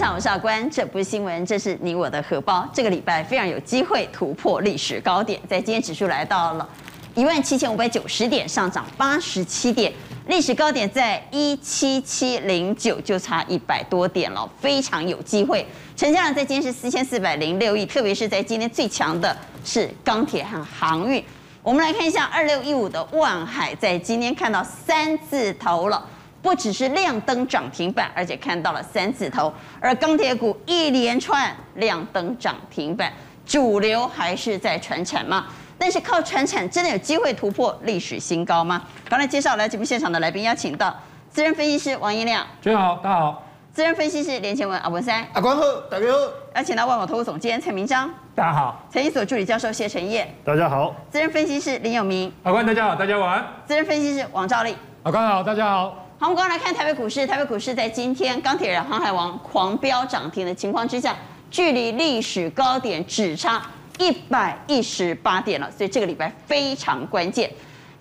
上，我是阿关，这不是新闻，这是你我的荷包。这个礼拜非常有机会突破历史高点，在今天指数来到了一万七千五百九十点，上涨八十七点，历史高点在一七七零九，就差一百多点了，非常有机会。成交量在今天是四千四百零六亿，特别是在今天最强的是钢铁和航运。我们来看一下二六一五的万海，在今天看到三字头了。不只是亮灯涨停板，而且看到了三字头，而钢铁股一连串亮灯涨停板，主流还是在传产吗？但是靠传产真的有机会突破历史新高吗？刚才介绍来节目现场的来宾，邀请到资深分析师王一亮，大家好，大家好；资深分析师连前文阿文三，阿关好，大家好；邀请到万宝投资总监蔡明章，大家好；财经所助理教授谢晨彦，大家好；资深分析师林有明，阿关大家好，大家晚安；资深分析师王兆力，阿关好，大家好。好，我们刚来看台北股市。台北股市在今天钢铁人航海王狂飙涨停的情况之下，距离历史高点只差一百一十八点了，所以这个礼拜非常关键。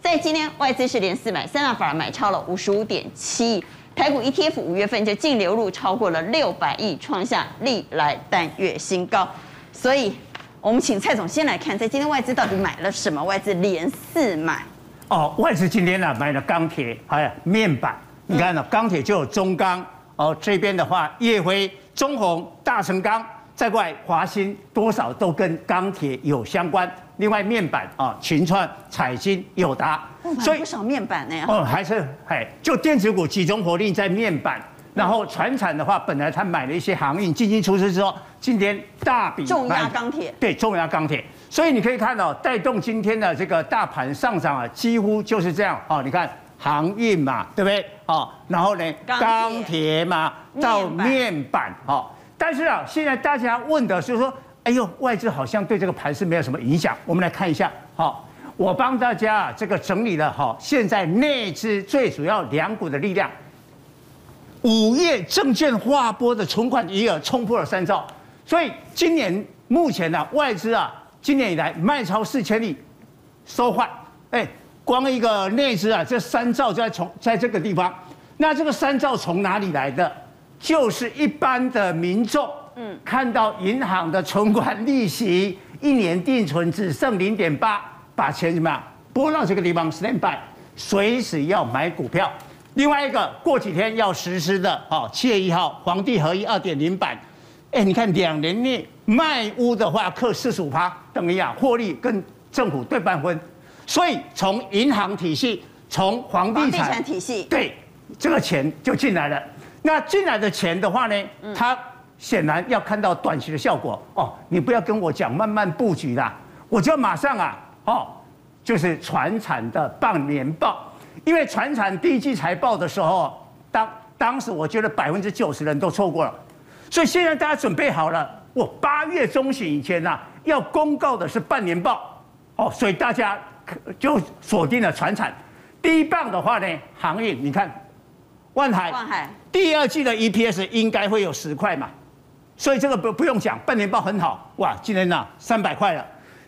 在今天外资是连四买，三大法人买超了五十五点七亿，台股 ETF 五月份就净流入超过了六百亿，创下历来单月新高。所以，我们请蔡总先来看，在今天外资到底买了什么？外资连四买哦，外资今天呢买了钢铁还有面板。你看呢，钢铁就有中钢哦，这边的话，烨辉、中红、大成钢，再过来华新，多少都跟钢铁有相关。另外面板啊，群创、彩晶、友达，所以不少面板呢。哦，还是哎，就电子股集中火力在面板，然后传产的话，本来他买了一些航运进进出出之后，今天大笔重压钢铁，对，重压钢铁，所以你可以看到带动今天的这个大盘上涨啊，几乎就是这样哦，你看。航运嘛，对不对？哦，然后呢，钢铁嘛，到面板，哦，但是啊，现在大家问的是说，哎呦，外资好像对这个盘是没有什么影响。我们来看一下，好，我帮大家啊这个整理了哈，现在内资最主要两股的力量，五月证券划拨的存款余额冲破了三兆，所以今年目前呢，外资啊，今年以来卖超四千亿，收坏，哎。光一个内资啊，这三兆就在从在这个地方，那这个三兆从哪里来的？就是一般的民众，嗯，看到银行的存款利息一年定存只剩零点八，把钱怎么样拨到这个地方 stand by，随时要买股票。另外一个过几天要实施的哦，七月一号皇帝合一二点零版，哎，你看两年内卖屋的话，克四十五趴，等于啊获利跟政府对半分。所以从银行体系，从房地产体系，对这个钱就进来了。那进来的钱的话呢，它显然要看到短期的效果哦。你不要跟我讲慢慢布局啦，我就马上啊，哦，就是传产的半年报，因为传产第一季财报的时候，当当时我觉得百分之九十人都错过了，所以现在大家准备好了，我八月中旬以前啊，要公告的是半年报哦，所以大家。就锁定了船产，第一棒的话呢，航运，你看，万海，万海。第二季的 EPS 应该会有十块嘛，所以这个不不用讲，半年报很好，哇，今天呐三百块了，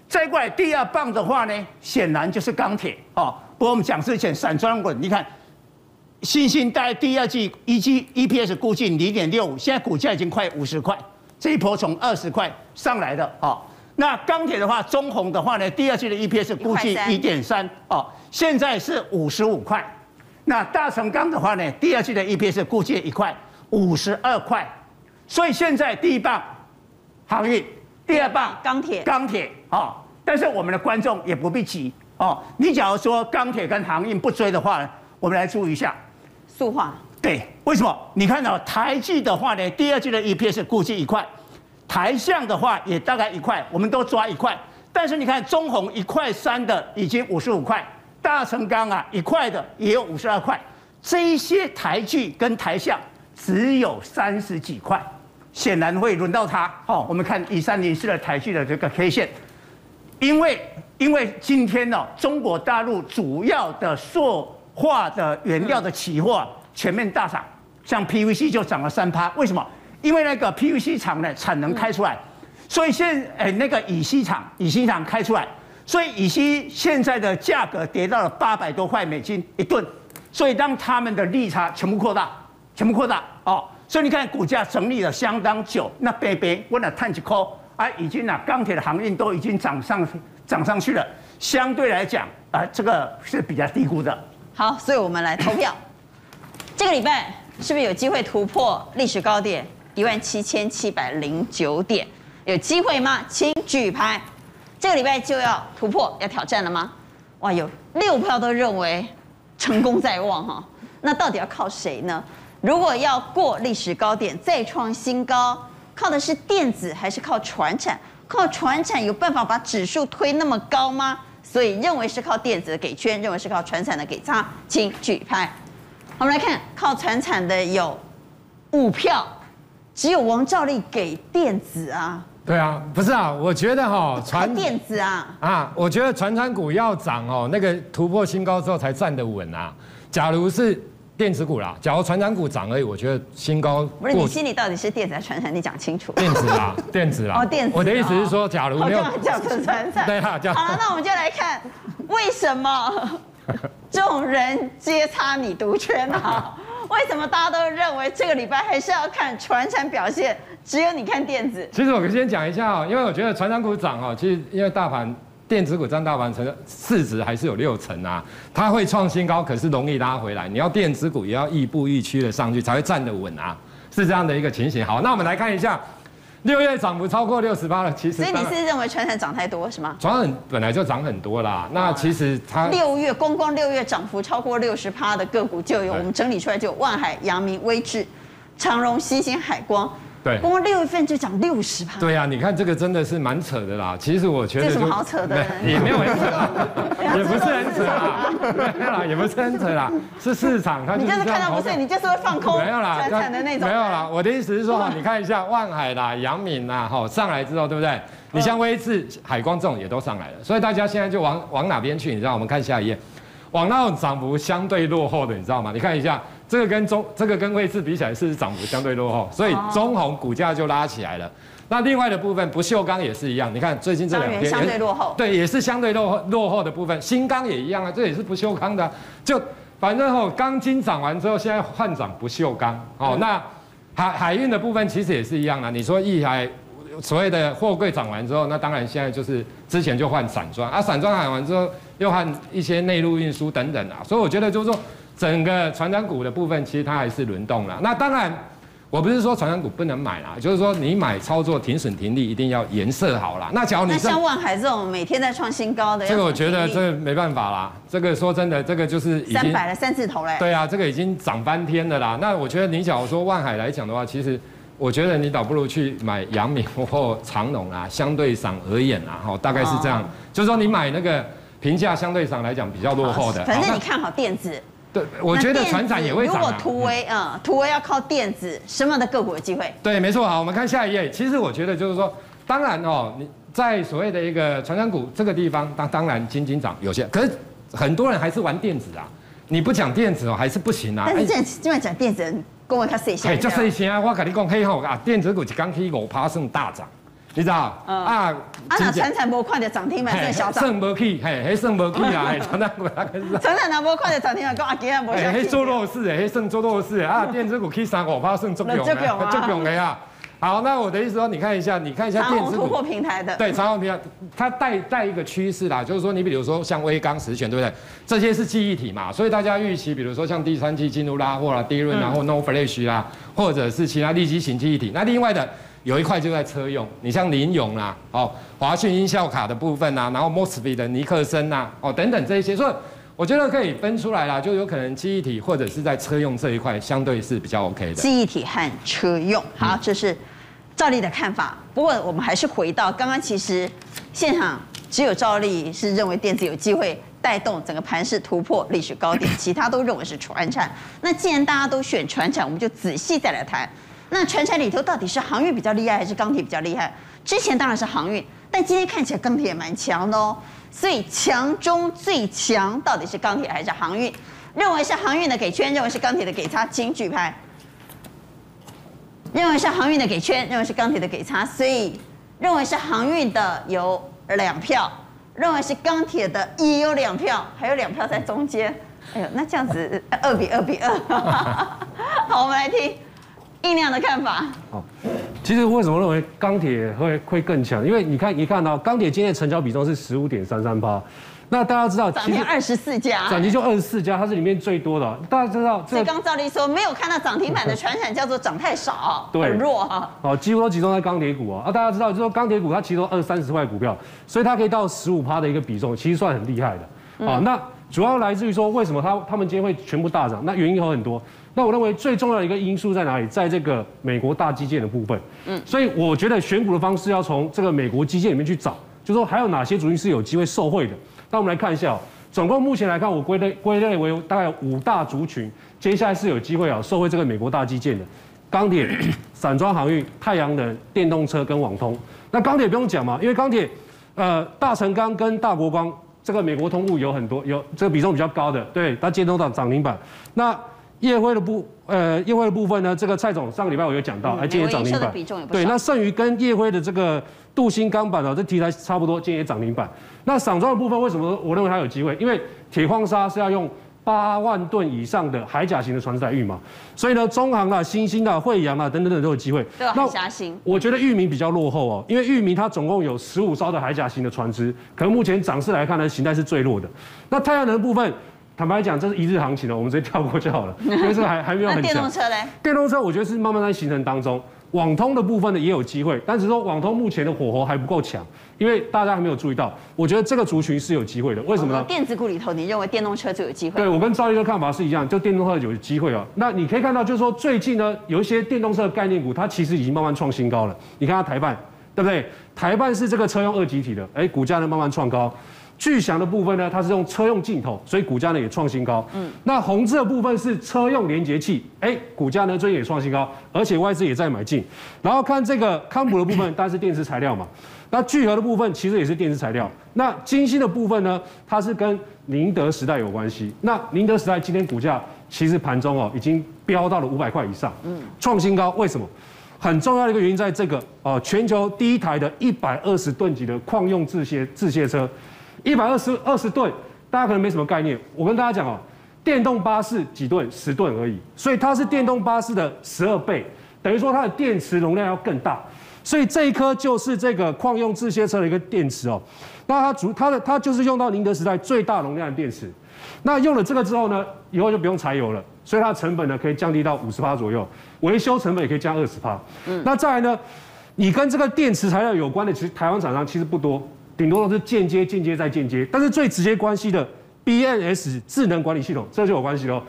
再过来第二棒的话呢，显然就是钢铁。哦。不过我们讲之前散装股，你看，新兴在第二季一季 EPS 估计零点六五，现在股价已经快五十块，这一波从二十块上来的。哦。那钢铁的话，中红的话呢，第二季的 EPS 估计一点三哦，现在是五十五块。那大成钢的话呢，第二季的 EPS 估计一块五十二块。所以现在第一棒航运，第二棒钢铁，钢铁哦。但是我们的观众也不必急哦。你假如说钢铁跟航运不追的话，我们来注意一下塑化。对，为什么？你看到台积的话呢，第二季的 EPS 估计一块。台橡的话也大概一块，我们都抓一块。但是你看中红一块三的已经五十五块，大成钢啊一块的也有五十二块。这一些台聚跟台橡只有三十几块，显然会轮到它。好，我们看一三零四的台聚的这个 K 线，因为因为今天呢，中国大陆主要的塑化的原料的期货全面大涨，像 PVC 就涨了三趴，为什么？因为那个 PVC 厂的产能开出来，所以现诶那个乙烯厂乙烯厂开出来，所以乙烯现在的价格跌到了八百多块美金一吨，所以当他们的利差全部扩大，全部扩大哦，所以你看股价整理了相当久，那边边我那碳几颗啊，已经啊钢铁的航运都已经涨上涨上去了，相对来讲啊，这个是比较低估的。好，所以我们来投票，这个礼拜是不是有机会突破历史高点一万七千七百零九点？有机会吗？请举牌。这个礼拜就要突破，要挑战了吗？哇，有六票都认为成功在望哈。那到底要靠谁呢？如果要过历史高点再创新高，靠的是电子还是靠传产？靠传产有办法把指数推那么高吗？所以认为是靠电子的给圈，认为是靠传产的给叉，请举牌。我们来看靠传产的有五票，只有王兆力给电子啊。对啊，不是啊，我觉得哈，传电子啊，啊，我觉得传产股要涨哦，那个突破新高之后才站得稳啊。假如是电子股啦，假如传产股涨而已，我觉得新高。不是你心里到底是电子还是传产？你讲清楚。电子啦，电子啦。哦，电子。我的意思是说，假如没有讲成传产。对啊，叫。好了，那我们就来看为什么 众人皆差你独缺呢？为什么大家都认为这个礼拜还是要看船产表现？只有你看电子。其实我先讲一下哦，因为我觉得船长股涨哦，其实因为大盘电子股占大盘成市值还是有六成啊，它会创新高，可是容易拉回来。你要电子股也要亦步亦趋的上去，才会站得稳啊，是这样的一个情形。好，那我们来看一下六月涨幅超过六十八了，其实。所以你是认为船产涨太多是吗？船产本来就涨很多啦，那其实它六月光光六月涨幅超过六十趴的个股就有，我们整理出来就有万海、阳明、威智、长荣、新兴、海光。对，光六月份就涨六十趴。对呀、啊，你看这个真的是蛮扯的啦。其实我觉得这什么好扯的？也没有很扯，也不是很扯啦，没有啦，也不是很扯啦，是市场它。你就是看到不是，你就是会放空。没有啦，传产的那种。没有啦，我的意思是说，你看一下万海啦、阳明啦，哈，上来之后，对不对？你像威智、海光这种也都上来了，所以大家现在就往往哪边去？你知道？我们看下一页，往那种涨幅相对落后的，你知道吗？你看一下。这个跟中这个跟位置比起来是涨幅相对落后，所以中红股价就拉起来了。那另外的部分不锈钢也是一样，你看最近这两天相对落后，对，也是相对落后落后的部分。新钢也一样啊，这也是不锈钢的。就反正哦，钢筋涨完之后，现在换涨不锈钢。哦，那海海运的部分其实也是一样啊。你说一海所谓的货柜涨完之后，那当然现在就是之前就换散装啊，散装喊完之后又换一些内陆运输等等啊。所以我觉得就是说。整个船长股的部分，其实它还是轮动了。那当然，我不是说船长股不能买啦，就是说你买操作停损停利一定要颜色好啦。那假如你像万海这种每天在创新高的，这个我觉得这个没办法啦。这个说真的，这个就是已经三百了三字头嘞。对啊，这个已经涨翻天的啦。那我觉得你假如说万海来讲的话，其实我觉得你倒不如去买阳明或长隆啊，相对上而言啊，哈，大概是这样。就是说你买那个评价相对上来讲比较落后的。反正你看好电子。对，我觉得船长也会涨。如果突围，嗯，突围要靠电子，什么样的个股有机会？对，没错。好，我们看下一页。其实我觉得就是说，当然哦，你在所谓的一个传产股这个地方，当当然仅仅涨有些，可是很多人还是玩电子啊。你不讲电子哦，还是不行啊。但是这今晚讲电子，跟我看谁先？哎，就谁先啊？我跟你讲，嘿吼啊，电子股是刚起五趴算大涨。你知啊，啊那传产无看到涨停板算小涨，算无去，嘿，嘿算无去啊，嘿，传产股那个是。传产哪无看到涨停板，讲阿杰啊无。嘿，做弱势诶，嘿算做弱势诶，啊，电子股起三五趴算足强啊，足强的呀。好，那我的意思说，你看一下，你看一下电子股。突破平台的。对，长虹平台，它带带一个趋势啦，就是说，你比如说像威刚实权，对不对？这些是记忆体嘛，所以大家预期，比如说像第三季进入拉货啦，低润然后 NOR Flash 啦，或者是其他立基型记忆体。那另外的。有一块就在车用，你像林勇啦，哦，华讯音效卡的部分呐，然后 MOSFET 的尼克森呐，哦，等等这一些，所以我觉得可以分出来啦，就有可能记忆体或者是在车用这一块相对是比较 OK 的。记忆体和车用，好，这是赵丽的看法。不过我们还是回到刚刚，其实现场只有赵丽是认为电子有机会带动整个盘势突破历史高点，其他都认为是传产。那既然大家都选传产，我们就仔细再来谈。那传产里头到底是航运比较厉害，还是钢铁比较厉害？之前当然是航运，但今天看起来钢铁也蛮强的哦。所以强中最强到底是钢铁还是航运？认为是航运的给圈，认为是钢铁的给叉，请举牌。认为是航运的给圈，认为是钢铁的给叉，所以认为是航运的有两票，认为是钢铁的也有两票，还有两票在中间。哎呦，那这样子二比二比二。好，我们来听。胤亮的看法。好，其实为什么认为钢铁会会更强？因为你看，你看到钢铁今天的成交比重是十五点三三趴。那大家知道，涨停二十四家，涨停就二十四家，它是里面最多的。大家知道，所以刚赵力说没有看到涨停板的传产叫做涨太少，对，很弱哈。好，几乎都集中在钢铁股啊。啊，大家知道，就是说钢铁股它其实都二三十块股票，所以它可以到十五趴的一个比重，其实算很厉害的。好，那主要来自于说，为什么它他们今天会全部大涨？那原因有很多。那我认为最重要的一个因素在哪里？在这个美国大基建的部分。嗯，所以我觉得选股的方式要从这个美国基建里面去找，就是说还有哪些族群是有机会受惠的。那我们来看一下。总共目前来看，我归类归类为大概有五大族群，接下来是有机会啊，受惠这个美国大基建的钢铁、散装航运、太阳能、电动车跟网通。那钢铁不用讲嘛，因为钢铁，呃，大成钢跟大国光这个美国通路有很多，有这个比重比较高的，对，它接通到涨停板。那夜辉的部，呃，夜辉的部分呢，这个蔡总上个礼拜我有讲到，还今天涨停板。对，那剩余跟夜辉的这个镀锌钢板哦，这题材差不多，今天也涨停板。那散装的部分为什么我认为它有机会？因为铁矿砂是要用八万吨以上的海甲型的船只来运嘛，所以呢，中航啊、新兴啊、惠阳啊等等等都有机会。对，海峡型。我觉得域名比较落后哦，因为域名它总共有十五艘的海甲型的船只，可能目前涨势来看呢，形态是最弱的。那太阳能的部分，坦白讲，这是一日行情了，我们直接跳过就好了，因为这个还还没有很强。电动车嘞？电动车我觉得是慢慢在形成当中。网通的部分呢也有机会，但是说网通目前的火候还不够强，因为大家还没有注意到。我觉得这个族群是有机会的，为什么呢？电子股里头，你认为电动车就有机会？对，我跟赵毅的看法是一样，就电动车有机会啊。那你可以看到，就是说最近呢，有一些电动车的概念股，它其实已经慢慢创新高了。你看它台办，对不对？台办是这个车用二级体的，哎，股价呢慢慢创高。巨祥的部分呢，它是用车用镜头，所以股价呢也创新高。嗯，那宏致的部分是车用连接器，哎，股价呢最近也创新高，而且外资也在买进。然后看这个康普的部分，当然是电池材料嘛。那聚合的部分其实也是电池材料。那金星的部分呢，它是跟宁德时代有关系。那宁德时代今天股价其实盘中哦已经飙到了五百块以上，嗯，创新高。为什么？很重要的一个原因在这个哦，全球第一台的一百二十吨级的矿用自卸自卸车。一百二十二十吨，大家可能没什么概念。我跟大家讲哦，电动巴士几吨？十吨而已，所以它是电动巴士的十二倍，等于说它的电池容量要更大。所以这一颗就是这个矿用自卸车的一个电池哦。那它主它的它就是用到宁德时代最大容量的电池。那用了这个之后呢，以后就不用柴油了，所以它的成本呢可以降低到五十趴左右，维修成本也可以降二十趴。嗯，那再来呢，你跟这个电池材料有关的，其实台湾厂商其实不多。顶多都是间接、间接再间接，但是最直接关系的 BNS 智能管理系统，这就有关系喽。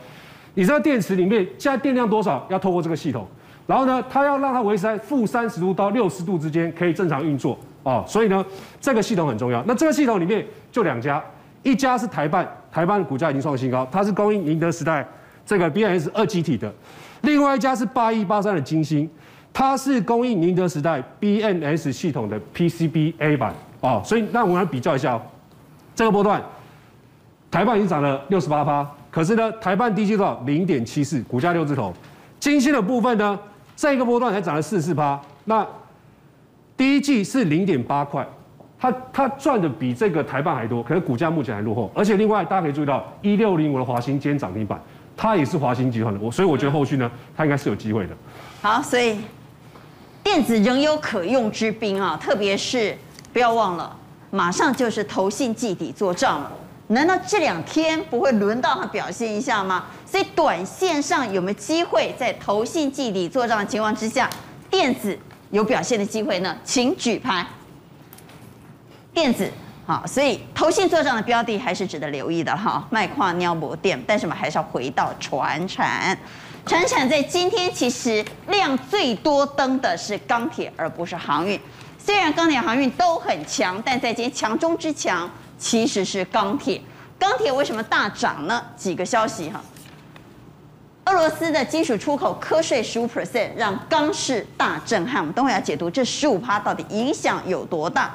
你知道电池里面现在电量多少？要透过这个系统，然后呢，它要让它维持在负三十度到六十度之间，可以正常运作哦。所以呢，这个系统很重要。那这个系统里面就两家，一家是台半，台半股价已经创新高，它是供应宁德时代这个 BNS 二极体的；另外一家是八一八三的金星，它是供应宁德时代 BNS 系统的 PCBA 版。哦，所以那我们来比较一下哦，这个波段，台半已经涨了六十八趴，可是呢，台半第一季多少？零点七四，股价六字头。金星的部分呢，这个波段才涨了四十四趴，那第一季是零点八块，它它赚的比这个台半还多，可是股价目前还落后。而且另外大家可以注意到，一六零五的华新今天涨停板，它也是华新集团的，我所以我觉得后续呢，它应该是有机会的。好，所以电子仍有可用之兵啊，特别是。不要忘了，马上就是投信季底做账了。难道这两天不会轮到他表现一下吗？所以短线上有没有机会在投信季底做账的情况之下，电子有表现的机会呢？请举牌。电子好，所以投信做账的标的还是值得留意的哈。卖矿、尿膜电，但是我们还是要回到船产。船产在今天其实量最多登的是钢铁，而不是航运。虽然钢铁、航运都很强，但在今天强中之强其实是钢铁。钢铁为什么大涨呢？几个消息哈。俄罗斯的金属出口课税十五 percent，让钢市大震撼。我们等会要解读这十五趴到底影响有多大。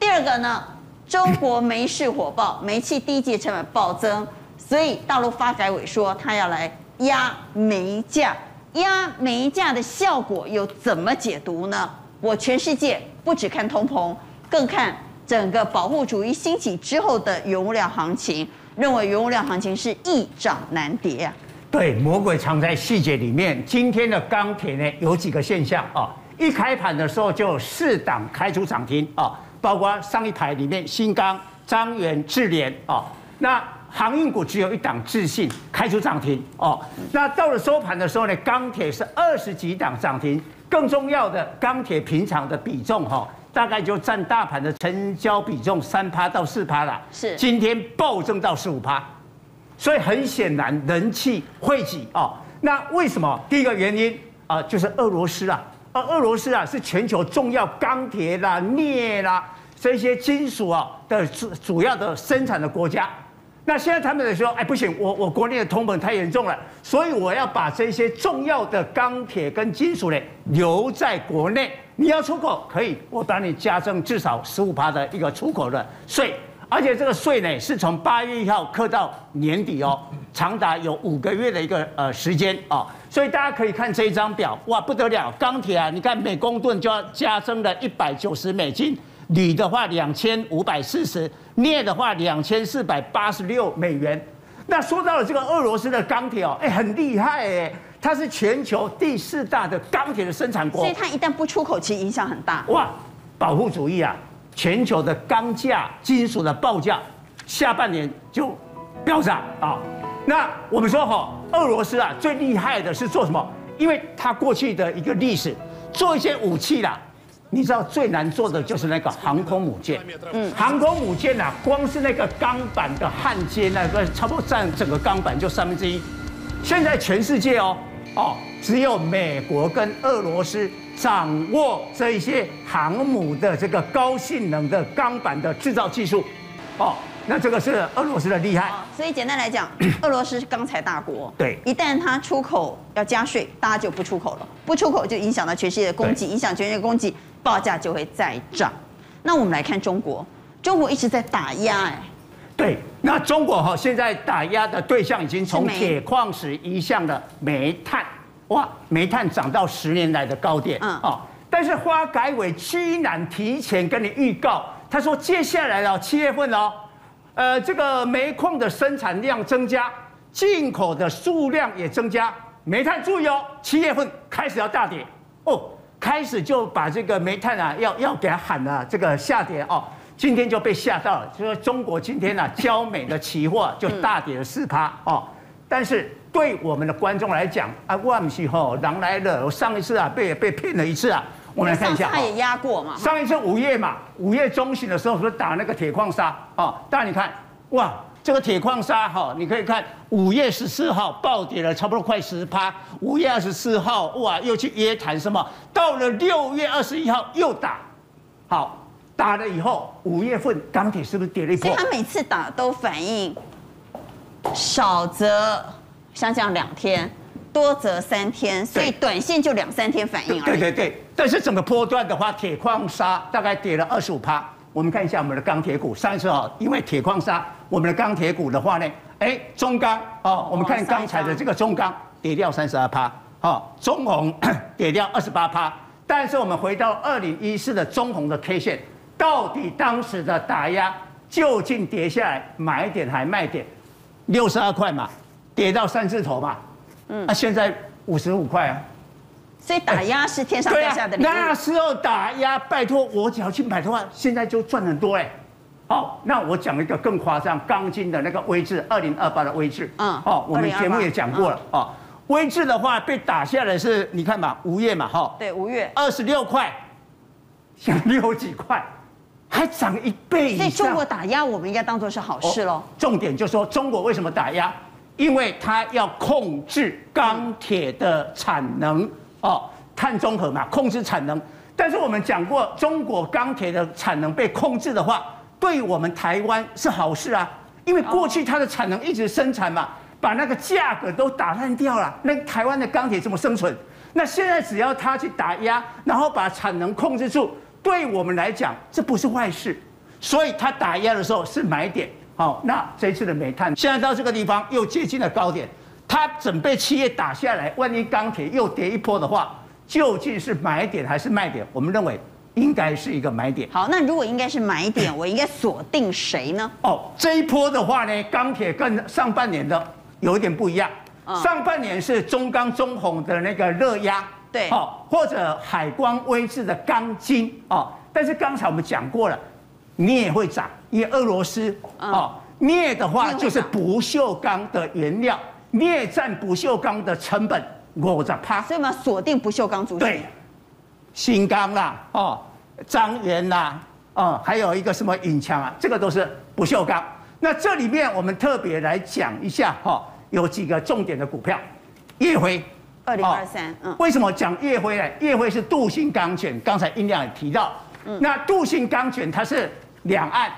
第二个呢，中国煤市火爆，煤气第一季成本暴增，所以大陆发改委说他要来压煤价。压煤价的效果又怎么解读呢？我全世界不只看通膨，更看整个保护主义兴起之后的原物料行情，认为原物料行情是易涨难跌啊。对，魔鬼藏在细节里面。今天的钢铁呢，有几个现象啊？一开盘的时候就四档开出涨停啊，包括上一排里面新钢、张元、智联啊。那航运股只有一档智信开出涨停哦。那到了收盘的时候呢，钢铁是二十几档涨停。更重要的，钢铁平常的比重哈，大概就占大盘的成交比重三趴到四趴了。是，今天暴增到十五趴。所以很显然人气汇集哦，那为什么？第一个原因啊，就是俄罗斯啊，而俄罗斯啊是全球重要钢铁啦、镍啦这些金属啊的主主要的生产的国家。那现在他们说，哎，不行，我我国内的通膨太严重了，所以我要把这些重要的钢铁跟金属呢留在国内。你要出口可以，我帮你加征至少十五趴的一个出口的税。而且这个税呢，是从八月一号课到年底哦，长达有五个月的一个呃时间啊，所以大家可以看这一张表，哇，不得了，钢铁啊，你看每公吨就要加征了一百九十美金，铝的话两千五百四十，镍的话两千四百八十六美元。那说到了这个俄罗斯的钢铁哦，哎，很厉害哎，它是全球第四大的钢铁的生产国，所以它一旦不出口，其实影响很大。哇，保护主义啊！全球的钢价、金属的报价，下半年就飙涨啊！那我们说哈，俄罗斯啊最厉害的是做什么？因为它过去的一个历史，做一些武器啦，你知道最难做的就是那个航空母舰。嗯，航空母舰啊，光是那个钢板的焊接，那个差不多占整个钢板就三分之一。现在全世界哦哦，只有美国跟俄罗斯。掌握这一些航母的这个高性能的钢板的制造技术，哦，那这个是俄罗斯的厉害。所以简单来讲，俄罗斯是钢材大国，对，一旦它出口要加税，大家就不出口了，不出口就影响到全世界的供给，影响全世界供给，报价就会再涨。那我们来看中国，中国一直在打压，哎，对，那中国哈现在打压的对象已经从铁矿石移向了煤炭。哇，煤炭涨到十年来的高点，嗯，哦，但是发改委居然提前跟你预告，他说接下来哦，七月份哦，呃，这个煤矿的生产量增加，进口的数量也增加，煤炭注意哦，七月份开始要大跌。哦，开始就把这个煤炭啊要要给它喊了这个下跌哦，今天就被吓到了，就说中国今天啊焦煤的期货就大跌了四趴哦，但是。对我们的观众来讲啊，万不是吼狼来了。我上一次啊被被骗了一次啊，我们来看一下。他也压过嘛。上一次五月嘛，五月中旬的时候不是打那个铁矿砂啊？大家你看，哇，这个铁矿砂哈，你可以看五月十四号暴跌了差不多快十趴，五月二十四号哇又去约谈什么？到了六月二十一号又打，好打了以后，五月份钢铁是不是跌了一波？所以他每次打都反应少则。像这样两天，多则三天，所以短线就两三天反应而已。对对对，但是整个波段的话，铁矿砂大概跌了二十五趴。我们看一下我们的钢铁股，上一次啊，因为铁矿砂，我们的钢铁股的话呢，哎，中钢哦，我们看刚才的这个中钢跌掉三十二趴，哦，中红 跌掉二十八趴。但是我们回到二零一四的中红的 K 线，到底当时的打压究竟跌下来买点还卖点？六十二块嘛。跌到三字头嘛，嗯，那现在五十五块啊，所以打压是天上掉下的礼物。那时候打压，拜托我只要去买的话，现在就赚很多哎。好，那我讲一个更夸张，钢筋的那个威智，二零二八的威智，嗯，好，我们节目也讲过了啊。威智的话被打下来是，你看嘛，五月嘛，哈，对，五月二十六块，像六几块，还涨一倍以上。所以中国打压，我们应该当做是好事喽。重点就是说，中国为什么打压？因为它要控制钢铁的产能哦，碳中和嘛，控制产能。但是我们讲过，中国钢铁的产能被控制的话，对我们台湾是好事啊。因为过去它的产能一直生产嘛，把那个价格都打烂掉了，那台湾的钢铁怎么生存？那现在只要它去打压，然后把产能控制住，对我们来讲这不是坏事。所以它打压的时候是买点。好，那这次的煤炭现在到这个地方又接近了高点，它准备七月打下来，万一钢铁又跌一波的话，究竟是买点还是卖点？我们认为应该是一个买点。好，那如果应该是买点，我应该锁定谁呢？哦，这一波的话呢，钢铁跟上半年的有一点不一样。上半年是中钢、中红的那个热压，对，好，或者海光威智的钢筋，哦，但是刚才我们讲过了，镍会涨，因为俄罗斯，哦，镍的话就是不锈钢的原料，镍占不锈钢的成本五十趴，所以我们要锁定不锈钢族群。对，新钢啦，哦，张元啦，哦，还有一个什么引强啊，这个都是不锈钢。那这里面我们特别来讲一下哈，有几个重点的股票，夜辉，二零二三，嗯，为什么讲夜辉呢？夜辉是镀锌钢卷，刚才音量也提到，嗯，那镀锌钢卷它是两岸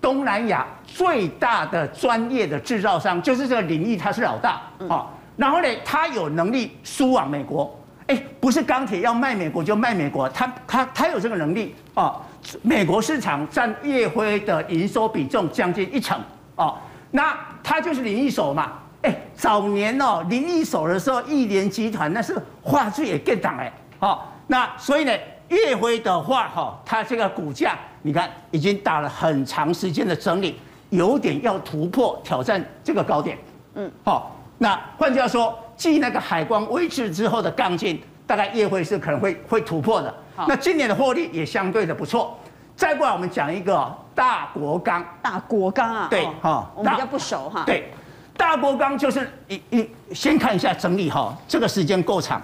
东南亚最大的专业的制造商，就是这个领域他是老大，啊，然后呢，他有能力输往美国，哎，不是钢铁要卖美国就卖美国，他他他有这个能力啊。美国市场占烨辉的营收比重将近一成哦，那他就是林义守嘛，哎，早年哦林一手的时候，亿联集团那是话剧也更涨哎，好，那所以呢，烨辉的话哈，它这个股价你看已经打了很长时间的整理，有点要突破挑战这个高点，嗯，好，那换句话说，继那个海光威智之后的杠劲，大概也会是可能会会突破的。那今年的获利也相对的不错。再过来，我们讲一个大国钢。大国钢啊，对哈，我们比较不熟哈。对，大国钢就是一一先看一下整理哈，这个时间够长，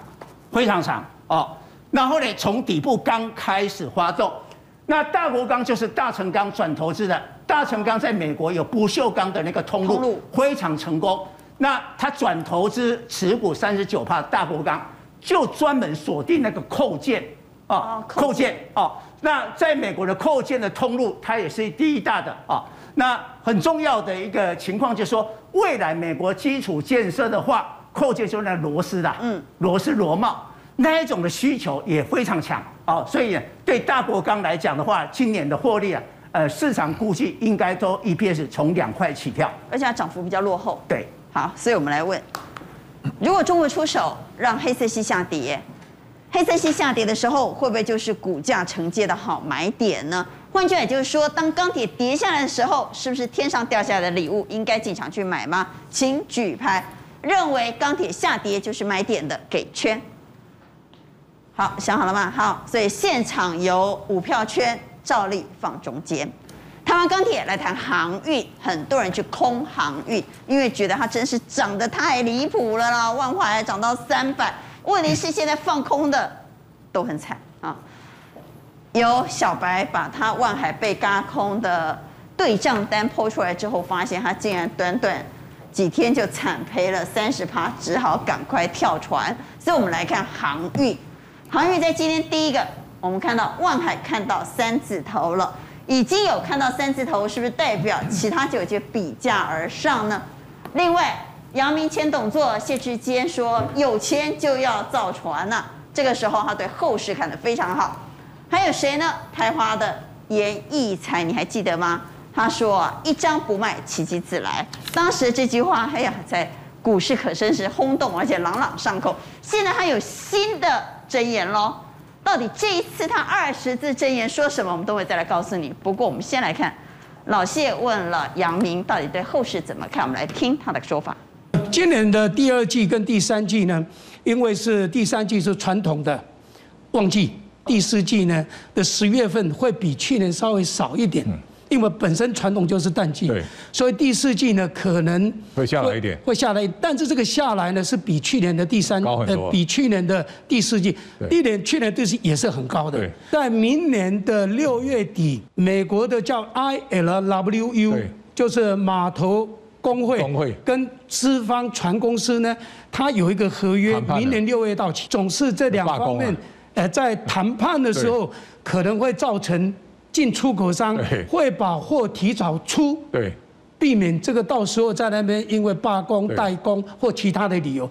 非常长哦。然后呢，从底部刚开始发动。那大国钢就是大成钢转投资的，大成钢在美国有不锈钢的那个通路，非常成功。那他转投资持股三十九帕，大国钢就专门锁定那个扣件。啊，扣件啊，那在美国的扣件的通路，它也是第一大的啊。那很重要的一个情况就是说，未来美国基础建设的话，扣件就是那螺丝的，嗯，螺丝螺帽那一种的需求也非常强啊。所以对大国钢来讲的话，今年的获利啊，呃，市场估计应该都 EPS 从两块起跳，而且它涨幅比较落后。对，好，所以我们来问，如果中国出手让黑色系下跌？黑色系下跌的时候，会不会就是股价承接的好买点呢？换句话也就是说，当钢铁跌下来的时候，是不是天上掉下来的礼物，应该进场去买吗？请举牌，认为钢铁下跌就是买点的，给圈。好，想好了吗？好，所以现场有五票圈，照例放中间。谈完钢铁，来谈航运，很多人去空航运，因为觉得它真是涨得太离谱了啦，万华还涨到三百。问题是现在放空的都很惨啊！有小白把他万海被轧空的对账单抛出来之后，发现他竟然短短几天就惨赔了三十趴，只好赶快跳船。所以我们来看航运，航运在今天第一个，我们看到万海看到三字头了，已经有看到三字头，是不是代表其他就比价而上呢？另外。阳明前董座谢志坚说：“有钱就要造船呐、”这个时候，他对后市看得非常好。还有谁呢？台华的严义才，你还记得吗？他说：“一张不卖，奇迹自来。”当时这句话，哎呀，在股市可真是轰动，而且朗朗上口。现在他有新的箴言喽。到底这一次他二十字真言说什么？我们都会再来告诉你。不过，我们先来看老谢问了杨明，到底对后市怎么看？我们来听他的说法。今年的第二季跟第三季呢，因为是第三季是传统的旺季，第四季呢的十月份会比去年稍微少一点，因为本身传统就是淡季，对，所以第四季呢可能会下来一点，会下来，但是这个下来呢是比去年的第三呃比去年的第四季，一年去年第四也是很高的，在明年的六月底，美国的叫 ILWU，就是码头。工会跟资方船公司呢，它有一个合约，明年六月到期。总是这两方面，呃，在谈判的时候，可能会造成进出口商会把货提早出，对，避免这个到时候在那边因为罢工、代工或其他的理由。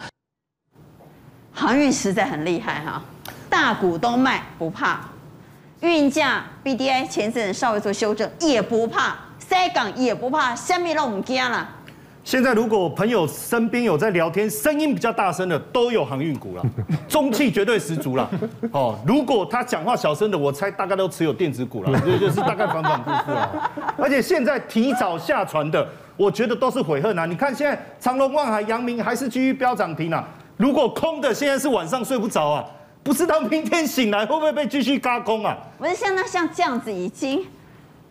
航运实在很厉害哈，大股东卖不怕，运价 BDI 前阵稍微做修正也不怕，塞港也不怕，下面让我们惊了。现在如果朋友身边有在聊天，声音比较大声的，都有航运股了，中气绝对十足了。哦，如果他讲话小声的，我猜大概都持有电子股了，就 就是大概反反复复了。而且现在提早下船的，我觉得都是悔恨啊！你看现在长隆、万海、阳明还是继续飙涨停啊。如果空的现在是晚上睡不着啊，不知道明天醒来会不会被继续轧空啊？不是像那像这样子已经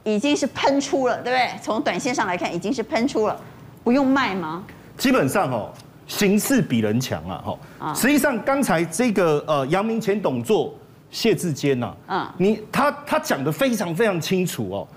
已经是喷出了，对不对？从短线上来看已经是喷出了。不用卖吗？基本上哦，形势比人强啊！哈，实际上刚才这个呃，阳明前董座谢志坚呐，嗯，你他他讲的非常非常清楚哦。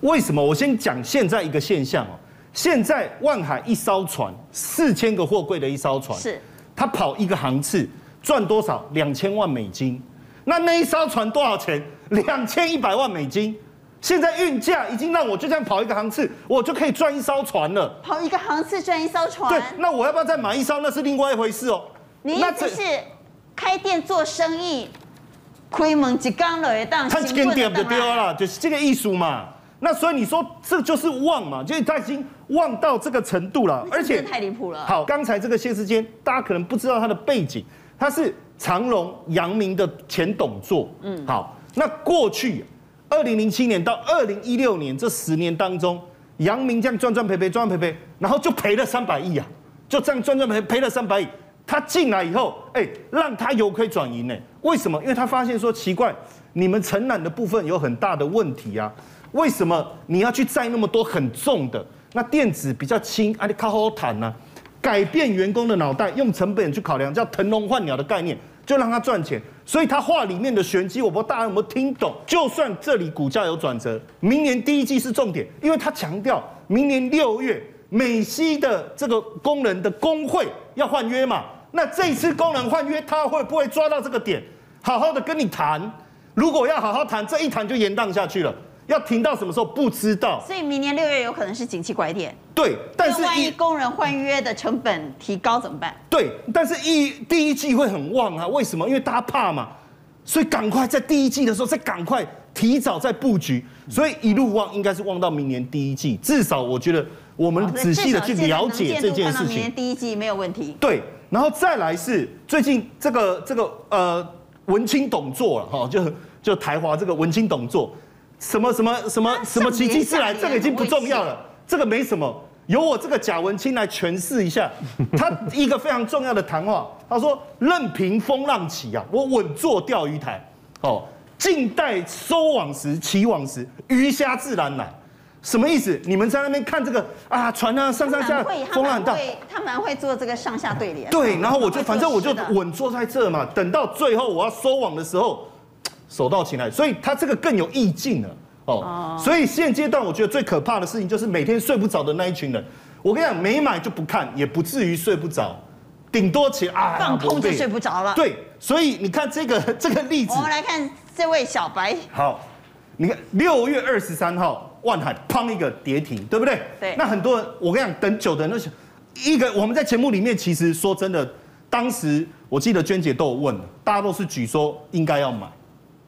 为什么？我先讲现在一个现象哦。现在万海一艘船四千个货柜的一艘船，是，他跑一个航次赚多少？两千万美金。那那一艘船多少钱？两千一百万美金。现在运价已经让我就这样跑一个航次，我就可以赚一艘船了。跑一个航次赚一艘船。对，那我要不要再买一艘？那是另外一回事哦。你意思是开店做生意，开门一缸了，当他一根点就丢了，就是这个艺术嘛。那所以你说这就是旺嘛，就是他已经旺到这个程度了，而且太离谱了。好，刚才这个谢世坚，大家可能不知道他的背景，他是长荣、阳明的前董座。嗯，好，那过去。二零零七年到二零一六年这十年当中，杨明这样赚赚赔赔赚赚赔赔，然后就赔了三百亿啊，就这样赚赚赔赔了三百亿。他进来以后，哎，让他由亏转盈呢？为什么？因为他发现说奇怪，你们承揽的部分有很大的问题啊。为什么你要去载那么多很重的？那电子比较轻，啊，你靠好坦呢？改变员工的脑袋，用成本去考量，叫腾笼换鸟的概念。就让他赚钱，所以他话里面的玄机，我不知道大家有没有听懂。就算这里股价有转折，明年第一季是重点，因为他强调明年六月美西的这个工人的工会要换约嘛。那这一次工人换约，他会不会抓到这个点，好好的跟你谈？如果要好好谈，这一谈就延宕下去了。要停到什么时候不知道，所以明年六月有可能是景气拐点。对，但是万一工人换约的成本提高怎么办？对，但是一第一季会很旺啊，为什么？因为大家怕嘛，所以赶快在第一季的时候再赶快提早再布局，所以一路旺应该是旺到明年第一季，至少我觉得我们仔细的去了解这件事情。明年第一季没有问题。对，然后再来是最近这个这个呃文青董座了哈，就就台华这个文青董座。什么什么什么什么奇迹自来，这个已经不重要了，这个没什么。由我这个贾文清来诠释一下，他一个非常重要的谈话。他说：“任凭风浪起啊，我稳坐钓鱼台。哦，静待收网时起网时，鱼虾自然来。什么意思？你们在那边看这个啊，船啊上上下，风浪大，他蛮会做这个上下对联。对，然后我就反正我就稳坐在这嘛，等到最后我要收网的时候。”手到擒来，所以他这个更有意境了哦。所以现阶段我觉得最可怕的事情就是每天睡不着的那一群人。我跟你讲，没买就不看，也不至于睡不着，顶多起啊放空就睡不着了。对，所以你看这个这个例子，我们来看这位小白。好，你看六月二十三号，万海砰一个跌停，对不对？对。那很多人，我跟你讲，等久的那些，一个我们在节目里面其实说真的，当时我记得娟姐都有问，大家都是举说应该要买。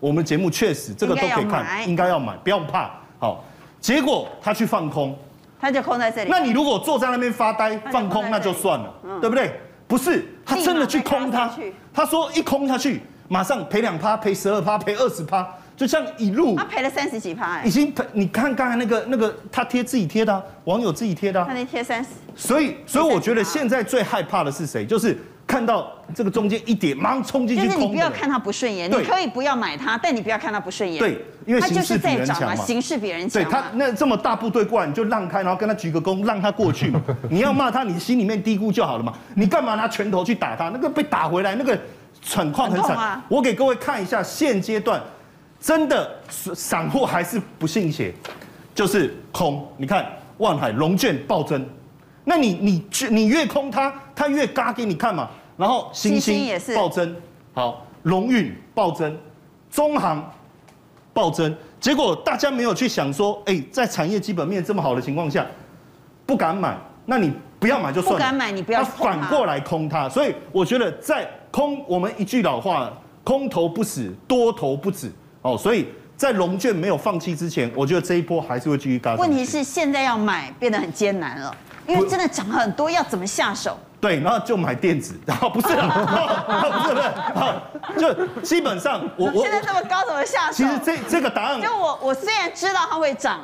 我们节目确实这个都可以看，应该要买，不要怕。好，结果他去放空，他就空在这里。那你如果坐在那边发呆放空，那就算了，对不对？不是，他真的去空它。他说一空下去，马上赔两趴，赔十二趴，赔二十趴，就像一路。他赔了三十几趴，哎，已经赔。你看刚才那个那个，他贴自己贴的，网友自己贴的。他那贴三十。所以，所以我觉得现在最害怕的是谁？就是。看到这个中间一点，马上冲进去。就是你不要看他不顺眼，你可以不要买它，但你不要看他不顺眼。对，因为形势比人强嘛。形势比人强。对他那这么大部队过来，你就让开，然后跟他鞠个躬，让他过去嘛。你要骂他，你心里面嘀咕就好了嘛。你干嘛拿拳头去打他？那个被打回来，那个惨况很惨。我给各位看一下，现阶段真的散户还是不信邪，就是空。你看万海龙卷暴增，那你你你越空它，它越嘎给你看嘛。然后星星也是暴增，好，龙运暴增，中航暴增，结果大家没有去想说，哎，在产业基本面这么好的情况下，不敢买，那你不要买就算了。不敢买，你不要。反过来空它，所以我觉得在空，我们一句老话，空头不死，多头不止，哦，所以在龙券没有放弃之前，我觉得这一波还是会继续高。问题是现在要买变得很艰难了。因为真的涨很多，要怎么下手？对，然后就买电子，然后不是，不是不是，就基本上我我现在这么高怎么下手？其实这这个答案，就我我虽然知道它会涨，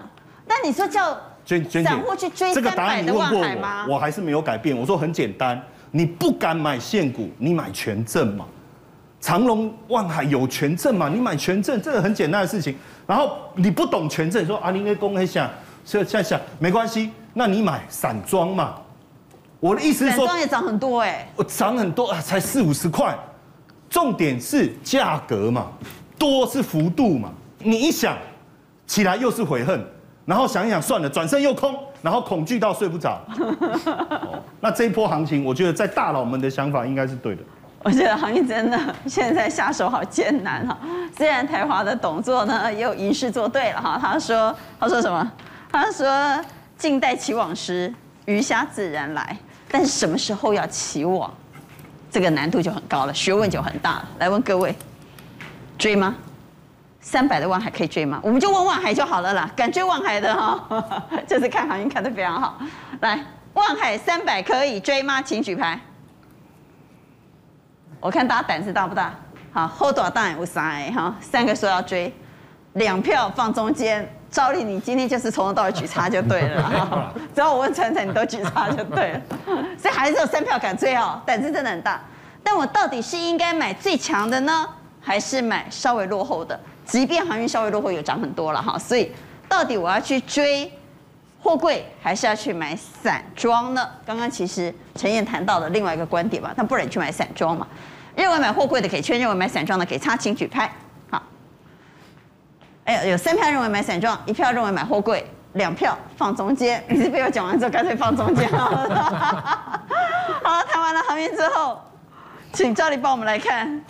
但你说叫娟娟姐散户去追这个答案你问过我，我还是没有改变。我说很简单，你不敢买现股，你买权证嘛。长隆、万海有权证嘛？你买权证，这个很简单的事情。然后你不懂权证，说啊，你应该公一下，下下下没关系，那你买散装嘛。我的意思是说，也涨很多哎，我涨很多啊，才四五十块。重点是价格嘛，多是幅度嘛。你一想起来又是悔恨，然后想一想算了，转身又空，然后恐惧到睡不着。那这一波行情，我觉得在大佬们的想法应该是对的。我觉得行情真的现在下手好艰难哈。虽然台华的董座呢也有吟诗作对了哈，他说他说什么？他说静待期网时，鱼虾自然来。但是什么时候要起网，这个难度就很高了，学问就很大了。来问各位，追吗？三百的万海可以追吗？我们就问望海就好了啦。敢追望海的哈，这 次看行情看得非常好。来，望海三百可以追吗？请举牌。我看大家胆子大不大？好，hold 多少档有三哈，三个说要追，两票放中间。照例你今天就是从头到尾举叉 就对了，只要我问琛琛，你都举叉就对了。所以还是有三票敢追哦，胆子真的很大。但我到底是应该买最强的呢，还是买稍微落后的？即便航运稍微落后，有涨很多了哈。所以到底我要去追货柜，还是要去买散装呢？刚刚其实陈燕谈到的另外一个观点嘛，那不然你去买散装嘛。认为买货柜的给圈，认为买散装的给叉，请举拍。好，哎，有三票认为买散装，一票认为买货柜，两票放中间。你是被我讲完之后，干脆放中间好了。好，谈完了航运之后，请赵理帮我们来看。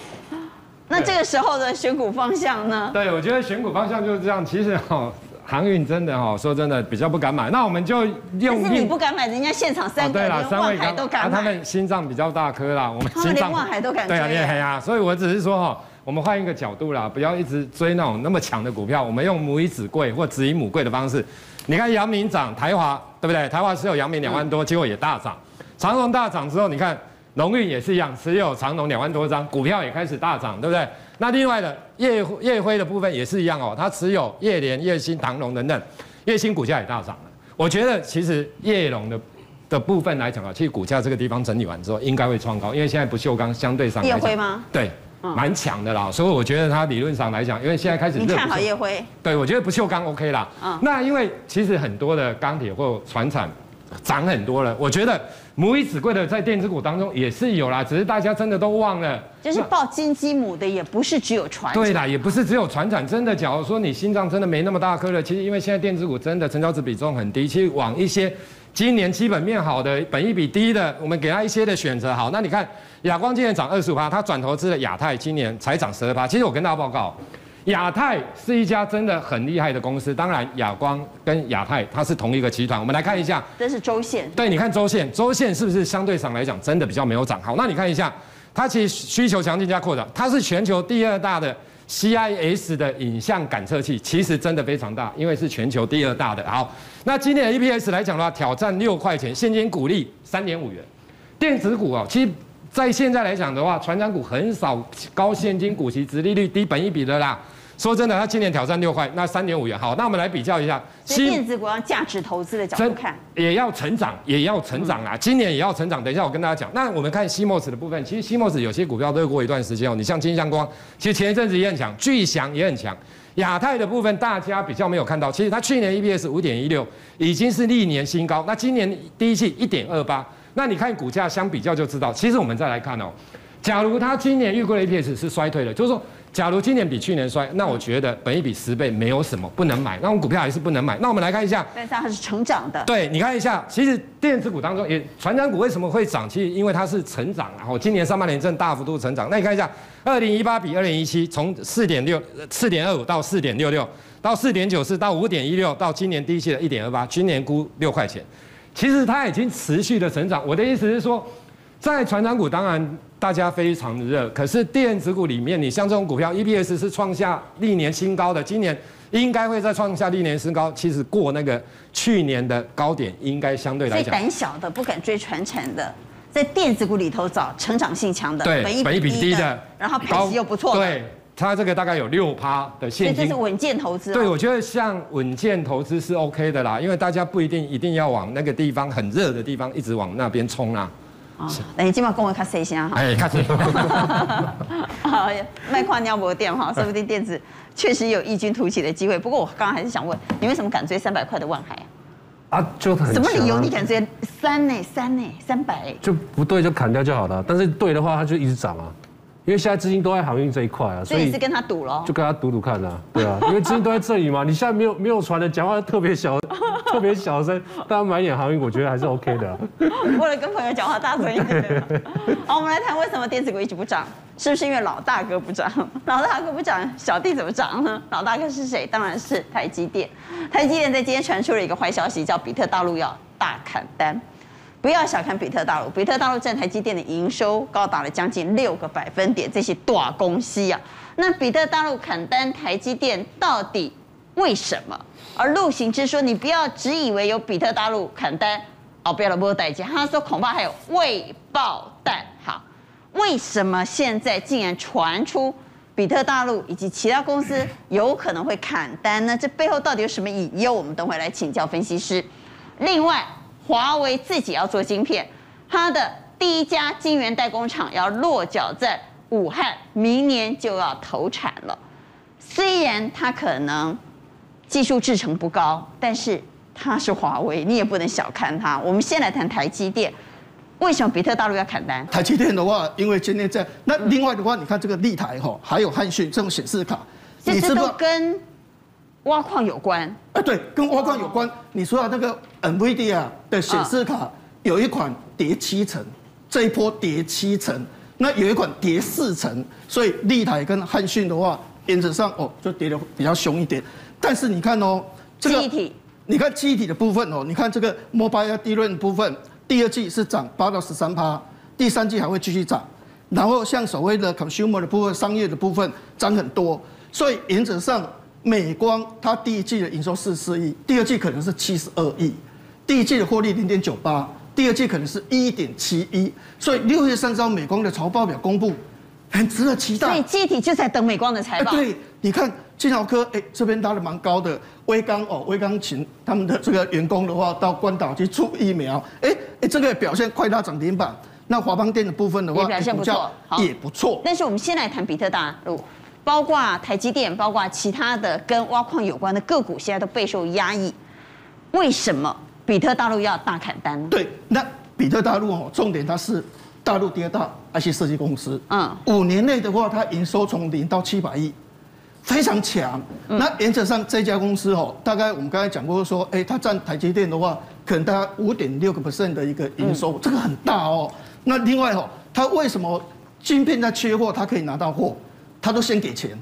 那这个时候的选股方向呢？对，我觉得选股方向就是这样。其实哈。航运真的哈，说真的比较不敢买，那我们就用。但是你不敢买，人家现场三个，对啦，三位都敢买。他们心脏比较大颗啦，我们心脏。万海都敢追。对啊，对啊，所以我只是说哈，我们换一个角度啦，不要一直追那种那么强的股票，我们用母以子贵或子以母贵的方式。你看阳明涨，台华对不对？台华持有阳明两万多，结果也大涨。长荣大涨之后，你看荣运也是一样，持有长荣两万多张，股票也开始大涨，对不对？那另外的业业辉的部分也是一样哦，它持有叶联、叶兴、唐龙等等。叶兴股价也大涨了，我觉得其实叶龙的的部分来讲啊，其实股价这个地方整理完之后应该会创高，因为现在不锈钢相对上叶辉吗？对，蛮强的啦，所以我觉得他理论上来讲，因为现在开始你看好叶辉？对，我觉得不锈钢 OK 啦。嗯，那因为其实很多的钢铁或船产涨很多了，我觉得。母以子贵的在电子股当中也是有啦，只是大家真的都忘了。就是报金鸡母的也不是只有传产。对啦，也不是只有船产。真的，假如说你心脏真的没那么大颗了，其实因为现在电子股真的成交值比重很低，其实往一些今年基本面好的、本益比低的，我们给他一些的选择。好，那你看亚光今年涨二十五趴，他转投资了亚太，今年才涨十二趴。其实我跟大家报告。亚太是一家真的很厉害的公司，当然亚光跟亚太它是同一个集团。我们来看一下，这是周线。对，你看周线，周线是不是相对上来讲真的比较没有涨？好，那你看一下，它其实需求强劲加扩张，它是全球第二大的 CIS 的影像感测器，其实真的非常大，因为是全球第二大的。好，那今年的 EPS 来讲的话，挑战六块钱，现金股利三点五元。电子股哦，其实在现在来讲的话，传产股很少高现金股息、殖利率低本一比的啦。说真的，它今年挑战六块，那三点五元。好，那我们来比较一下。所以电子股要价值投资的角度看，也要成长，也要成长啊！今年也要成长。等一下我跟大家讲。那我们看 CMOS 的部分，其实 CMOS 有些股票都会过一段时间哦。你像金相光，其实前一阵子也很强，巨祥也很强。亚太的部分大家比较没有看到，其实它去年 EPS 五点一六，已经是历年新高。那今年第一季一点二八，那你看股价相比较就知道。其实我们再来看哦，假如它今年预估的 EPS 是衰退的，就是说。假如今年比去年衰，那我觉得本一比十倍没有什么不能买，那我们股票还是不能买。那我们来看一下，但是它是成长的。对，你看一下，其实电子股当中也，传产股为什么会涨？其实因为它是成长，然后今年上半年正大幅度成长。那你看一下，二零一八比二零一七，从四点六、四点二五到四点六六，到四点九四到五点一六，到今年第一季的一点二八，今年估六块钱，其实它已经持续的成长。我的意思是说，在传长股当然。大家非常的热，可是电子股里面，你像这种股票，EPS 是创下历年新高的，今年应该会再创下历年新高。其实过那个去年的高点，应该相对来讲，胆小的不敢追传产的，在电子股里头找成长性强的，对，本益比低的，的然后配息又不错，对。它这个大概有六趴的现金，所以这是稳健投资。对，我觉得像稳健投资是 OK 的啦，因为大家不一定一定要往那个地方很热的地方一直往那边冲啊。啊，那你今晚跟我看谁先哈？哎，看谁？好，卖矿尿膜店哈，说不定电子确实有异军突起的机会。不过我刚刚还是想问，你为什么敢追三百块的万海啊？啊，就很什么理由你敢追三呢？三呢？三百？就不对就砍掉就好了，但是对的话它就一直涨啊。因为现在资金都在航运这一块啊，所以你是跟他赌喽？就跟他赌赌看啊，对啊，因为资金都在这里嘛。你现在没有没有船的，讲话特别小，特别小声，大家买点航运，我觉得还是 OK 的啊。为了跟朋友讲话大声一点。好，我们来谈为什么电子股一直不涨，是不是因为老大哥不涨？老大哥不涨，小弟怎么涨呢？老大哥是谁？当然是台积电。台积电在今天传出了一个坏消息，叫比特大陆要大砍单。不要小看比特大陆，比特大陆占台积电的营收高达了将近六个百分点，这些大公司啊。那比特大陆砍单台积电到底为什么？而陆行之说，你不要只以为有比特大陆砍单，哦，不要了没有代价。他说恐怕还有未爆弹。好，为什么现在竟然传出比特大陆以及其他公司有可能会砍单呢？这背后到底有什么隐忧？我们等会来请教分析师。另外。华为自己要做晶片，它的第一家晶圆代工厂要落脚在武汉，明年就要投产了。虽然它可能技术制程不高，但是它是华为，你也不能小看它。我们先来谈台积电，为什么比特大陆要砍单？台积电的话，因为今天在那另外的话，你看这个立台哈，还有汉讯这种显示卡，这这都跟。挖矿有关啊，对，跟挖矿有关。你说啊那个 NVIDIA 的显示卡有一款跌七成，这一波跌七成，那有一款跌四成，所以立台跟汉讯的话，原则上哦就跌的比较凶一点。但是你看哦，这个你看记忆体的部分哦，你看这个 Mobile DRAM 部分，第二季是涨八到十三趴，第三季还会继续涨。然后像所谓的 Consumer 的部分，商业的部分涨很多，所以原则上。美光它第一季的营收四十四亿，第二季可能是七十二亿，第一季的获利零点九八，第二季可能是一点七一，所以六月三十号美光的财报表公布，很值得期待。所以记忆体就在等美光的财报。对，你看金豪科，哎，这边拉的蛮高的，威刚哦，威刚琴他们的这个员工的话到关岛去出疫苗，哎哎，这个表现快到涨停板。那华邦电的部分的话，也表现不错，也不错。但是我们先来谈比特大陆。包括台积电，包括其他的跟挖矿有关的个股，现在都备受压抑。为什么比特大陆要大砍单呢？对，那比特大陆哦，重点它是大陆第二大 IC 设计公司。嗯，五年内的话，它营收从零到七百亿，非常强。那原则上这家公司哦，大概我们刚才讲过说，哎，它占台积电的话，可能大概五点六个 percent 的一个营收，这个很大哦。那另外哦，它为什么晶片在缺货，它可以拿到货？他都先给钱，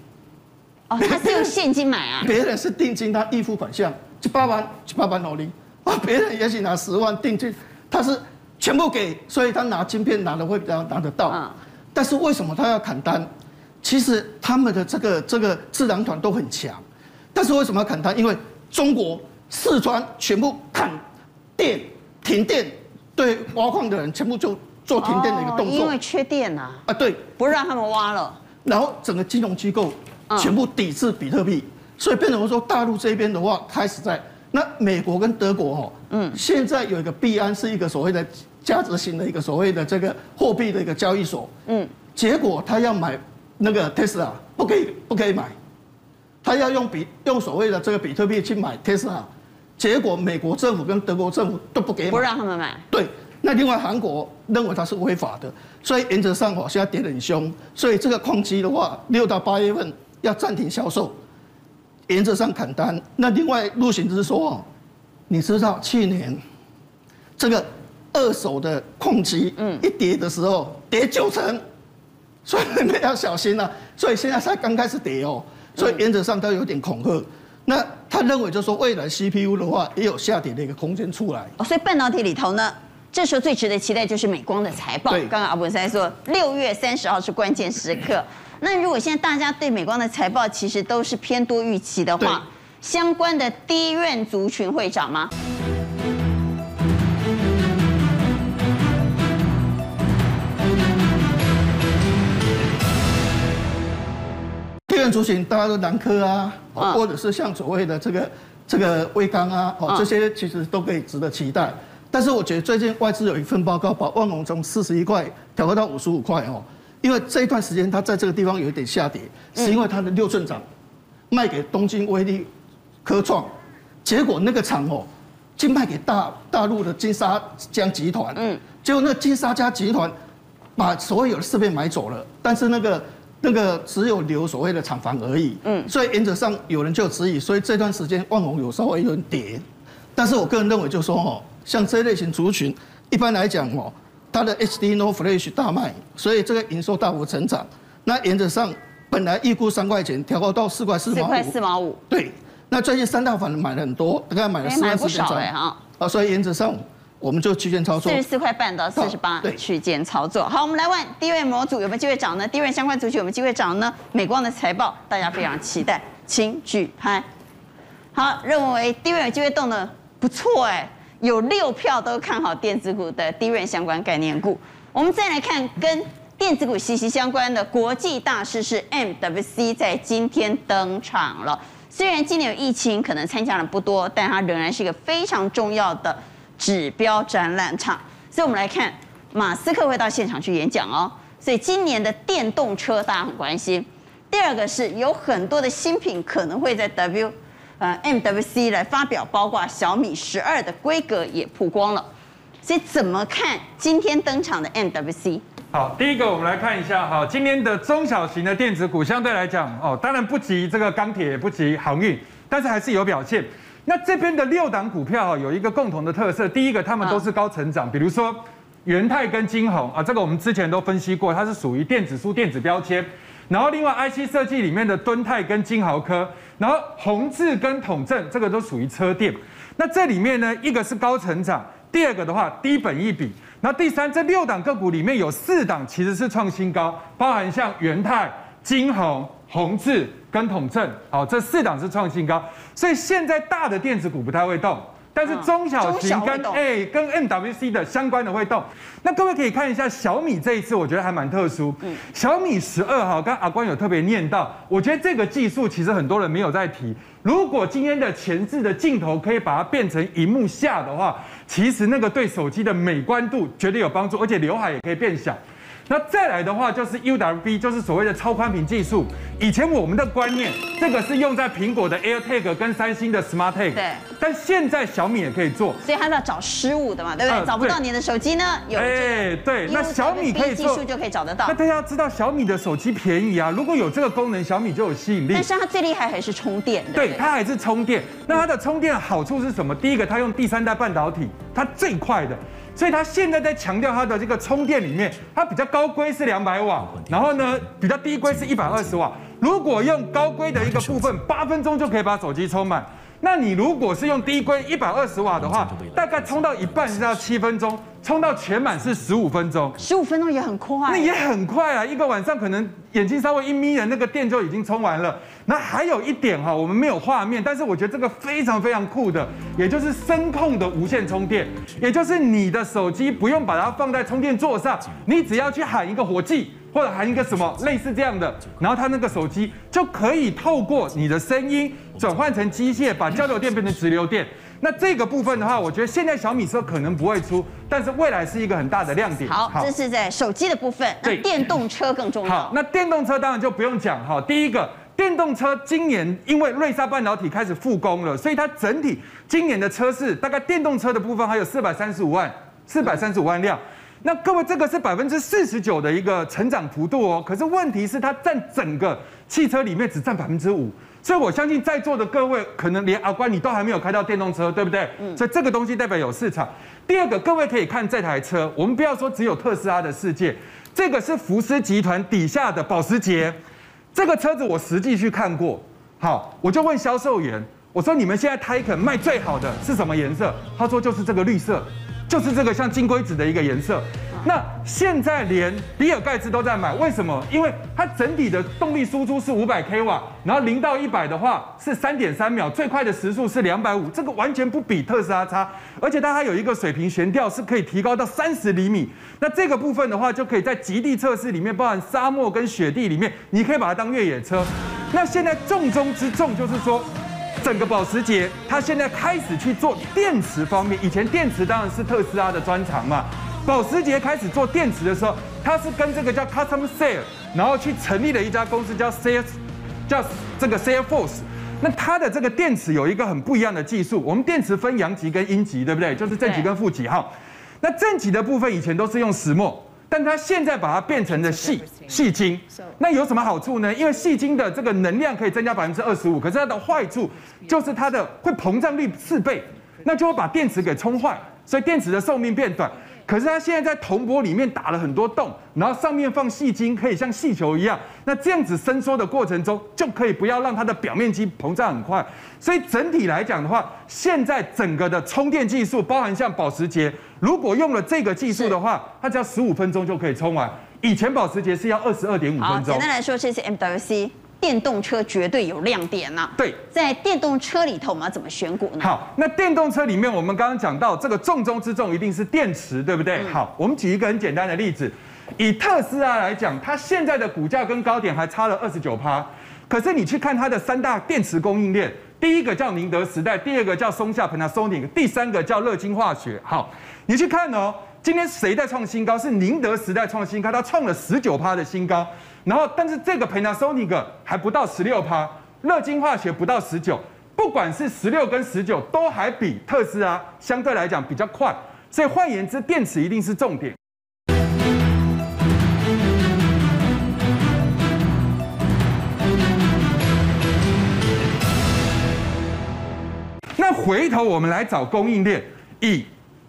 哦，他是用现金买啊？别人是定金，他预付款项，就八万，就八万努力，啊，别人也许拿十万定金，他是全部给，所以他拿晶片拿的会比较拿得到。嗯，但是为什么他要砍单？其实他们的这个这个智囊团都很强，但是为什么要砍单？因为中国四川全部砍电停电，对挖矿的人全部就。做停电的一个动作，因为缺电呐。啊，对，不让他们挖了。然后整个金融机构全部抵制比特币，所以变成说大陆这边的话开始在那美国跟德国哦，嗯，现在有一个币安是一个所谓的价值型的一个所谓的这个货币的一个交易所，嗯，结果他要买那个 Tesla 不可以不可以买，他要用比用所谓的这个比特币去买 Tesla，结果美国政府跟德国政府都不给买，不让他们买，对。那另外韩国认为它是违法的，所以原则上哦，现在跌得很凶，所以这个矿机的话，六到八月份要暂停销售，原则上砍单。那另外陆行之说哦，你知道去年这个二手的矿机，嗯，一跌的时候跌九成，所以你们要小心啊。所以现在才刚开始跌哦，所以原则上都有点恐吓。那他认为就是说未来 CPU 的话也有下跌的一个空间出来。哦，所以半导体里头呢？这时候最值得期待就是美光的财报。刚刚阿文山说，六月三十号是关键时刻。那如果现在大家对美光的财报其实都是偏多预期的话，相关的低院族群会涨吗？低院族群，大家都南科啊，嗯或者是像所谓的这个这个微刚啊，哦，这些其实都可以值得期待。但是我觉得最近外资有一份报告，把万隆从四十一块调高到五十五块哦，因为这一段时间它在这个地方有一点下跌，是因为它的六寸厂卖给东京威力科创，结果那个厂哦，竟卖给大大陆的金沙江集团，嗯，结果那金沙江集团把所有的设备买走了，但是那个。那个只有留所谓的厂房而已，嗯，所以原则上有人就质疑，所以这段时间万宏有稍微有点跌，但是我个人认为就是说哦，像这类型族群，一般来讲哦，它的 HD NOR Flash 大卖，所以这个营收大幅成长，那原则上本来预估三块钱，调高到四块四毛五，四块四毛五，对，那最近三大法人买了很多，大概买了四万四千张，啊，所以原则上。我们就区间操作，四十四块半到四十八区间操作。好，我们来问低润模组有没有机会涨呢？低润相关族群有没有机会涨呢？美光的财报大家非常期待，请举牌。好，认为低润有机会动的不错哎，有六票都看好电子股的低润相关概念股。我们再来看跟电子股息息相关的国际大事是 MWC 在今天登场了。虽然今年有疫情，可能参加的不多，但它仍然是一个非常重要的。指标展览场，所以我们来看，马斯克会到现场去演讲哦。所以今年的电动车大家很关心。第二个是有很多的新品可能会在 W，呃 MWC 来发表，包括小米十二的规格也曝光了。所以怎么看今天登场的 MWC？好，第一个我们来看一下哈，今天的中小型的电子股相对来讲哦，当然不及这个钢铁，也不及航运，但是还是有表现。那这边的六档股票有一个共同的特色，第一个他们都是高成长，比如说元泰跟晶宏啊，这个我们之前都分析过，它是属于电子书、电子标签。然后另外 IC 设计里面的敦泰跟金豪科，然后宏致跟统正，这个都属于车电。那这里面呢，一个是高成长，第二个的话低本益比，那第三，这六档个股里面有四档其实是创新高，包含像元泰、金红、宏致。跟统正，好，这四档是创新高，所以现在大的电子股不太会动，但是中小型跟哎跟 MWC 的相关的会动。那各位可以看一下小米这一次，我觉得还蛮特殊。小米十二哈，刚阿关有特别念到，我觉得这个技术其实很多人没有在提。如果今天的前置的镜头可以把它变成荧幕下的话，其实那个对手机的美观度绝对有帮助，而且刘海也可以变小。那再来的话就是 UWB，就是所谓的超宽屏技术。以前我们的观念，这个是用在苹果的 AirTag 跟三星的 SmartTag。对。但现在小米也可以做。所以它是要找失误的嘛，对不对？呃、找不到你的手机呢？有。哎，对。那小米可以。技术就可以找得到。那大家知道小米的手机便宜啊，如果有这个功能，小米就有吸引力。但是它最厉害还是充电的。对，它还是充电。那它的充电好处是什么？第一个，它用第三代半导体，它最快的。所以它现在在强调它的这个充电里面，它比较高规是两百瓦，然后呢比较低规是一百二十瓦。如果用高规的一个部分，八分钟就可以把手机充满。那你如果是用低规一百二十瓦的话，大概充到一半是要七分钟，充到全满是十五分钟。十五分钟也很快，那也很快啊！一个晚上可能眼睛稍微一眯的，那个电就已经充完了。那还有一点哈，我们没有画面，但是我觉得这个非常非常酷的，也就是声控的无线充电，也就是你的手机不用把它放在充电座上，你只要去喊一个火计。或者喊一个什么类似这样的，然后它那个手机就可以透过你的声音转换成机械，把交流电变成直流电。那这个部分的话，我觉得现在小米车可能不会出，但是未来是一个很大的亮点。好，这是在手机的部分。那，电动车更重要。好，那电动车当然就不用讲哈。第一个，电动车今年因为瑞萨半导体开始复工了，所以它整体今年的车市大概电动车的部分还有四百三十五万，四百三十五万辆。那各位，这个是百分之四十九的一个成长幅度哦。可是问题是，它占整个汽车里面只占百分之五，所以我相信在座的各位，可能连阿关你都还没有开到电动车，对不对？嗯。所以这个东西代表有市场。第二个，各位可以看这台车，我们不要说只有特斯拉的世界，这个是福斯集团底下的保时捷。这个车子我实际去看过，好，我就问销售员，我说你们现在泰坦卖最好的是什么颜色？他说就是这个绿色。就是这个像金龟子的一个颜色，那现在连比尔盖茨都在买，为什么？因为它整体的动力输出是五百 k 瓦，然后零到一百的话是三点三秒，最快的时速是两百五，这个完全不比特斯拉差。而且它还有一个水平悬吊是可以提高到三十厘米。那这个部分的话，就可以在极地测试里面，包含沙漠跟雪地里面，你可以把它当越野车。那现在重中之重就是说，整个保时捷它现在开始去做电池方面，以前电池当然是特斯拉的专长嘛。保时捷开始做电池的时候，它是跟这个叫 Custom Cell，然后去成立了一家公司叫 Cell，叫这个 Cellforce。那它的这个电池有一个很不一样的技术。我们电池分阳极跟阴极，对不对？就是正极跟负极哈。那正极的部分以前都是用石墨，但它现在把它变成了细细晶。那有什么好处呢？因为细晶的这个能量可以增加百分之二十五，可是它的坏处就是它的会膨胀率四倍，那就会把电池给冲坏，所以电池的寿命变短。可是它现在在铜箔里面打了很多洞，然后上面放细晶，可以像气球一样。那这样子伸缩的过程中，就可以不要让它的表面积膨胀很快。所以整体来讲的话，现在整个的充电技术，包含像保时捷，如果用了这个技术的话，它只要十五分钟就可以充完。以前保时捷是要二十二点五分钟。简单来说，这是 MWC。电动车绝对有亮点呐、啊。对，在电动车里头，我们要怎么选股呢？好，那电动车里面，我们刚刚讲到这个重中之重一定是电池，对不对？嗯、好，我们举一个很简单的例子，以特斯拉来讲，它现在的股价跟高点还差了二十九趴，可是你去看它的三大电池供应链，第一个叫宁德时代，第二个叫松下 Panasonic，第三个叫乐金化学。好，你去看哦，今天谁在创新高？是宁德时代创新高，它创了十九趴的新高。然后，但是这个 Panasonic 还不到十六趴，乐金化学不到十九，不管是十六跟十九，都还比特斯拉相对来讲比较快。所以换言之，电池一定是重点。那回头我们来找供应链，以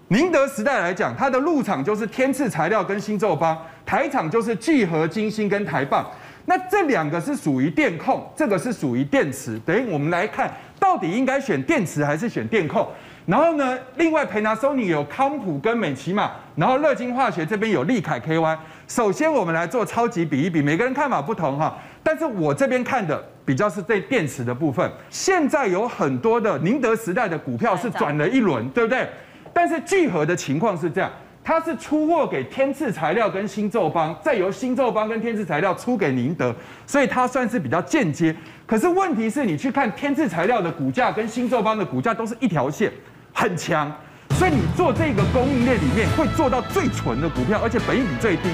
宁德时代来讲，它的入场就是天赐材料跟新宙邦。台厂就是聚合金星跟台棒，那这两个是属于电控，这个是属于电池。等于我们来看，到底应该选电池还是选电控？然后呢，另外 Panasonic 有康普跟美琪玛，然后乐金化学这边有利凯 KY。首先我们来做超级比一比，每个人看法不同哈。但是我这边看的比较是对电池的部分。现在有很多的宁德时代的股票是转了一轮，对不对？但是聚合的情况是这样。它是出货给天赐材料跟新宙邦，再由新宙邦跟天赐材料出给宁德，所以它算是比较间接。可是问题是你去看天赐材料的股价跟新宙邦的股价都是一条线，很强，所以你做这个供应链里面会做到最纯的股票，而且本益比最低。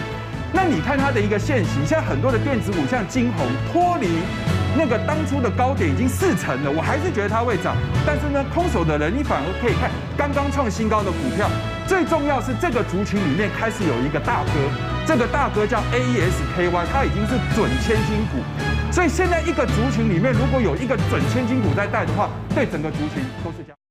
那你看它的一个线形，现在很多的电子股像晶宏脱离那个当初的高点已经四成了，我还是觉得它会涨。但是呢，空手的人你反而可以看刚刚创新高的股票。最重要是这个族群里面开始有一个大哥，这个大哥叫 AES-KY，它已经是准千金股。所以现在一个族群里面如果有一个准千金股在带的话，对整个族群都是这样。